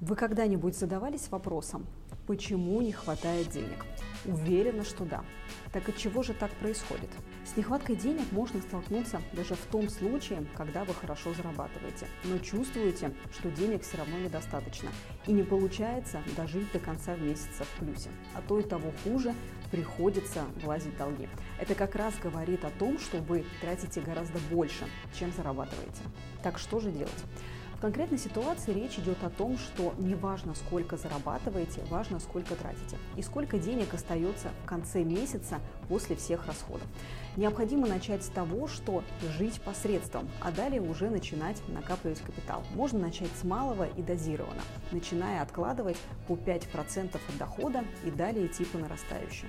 Вы когда-нибудь задавались вопросом, почему не хватает денег? Уверена, что да. Так от чего же так происходит? С нехваткой денег можно столкнуться даже в том случае, когда вы хорошо зарабатываете, но чувствуете, что денег все равно недостаточно и не получается дожить до конца месяца в плюсе. А то и того хуже, приходится влазить долги. Это как раз говорит о том, что вы тратите гораздо больше, чем зарабатываете. Так что же делать? В конкретной ситуации речь идет о том, что не важно, сколько зарабатываете, важно, сколько тратите и сколько денег остается в конце месяца после всех расходов. Необходимо начать с того, что жить посредством, а далее уже начинать накапливать капитал. Можно начать с малого и дозированно, начиная откладывать по 5% от дохода и далее идти по нарастающей.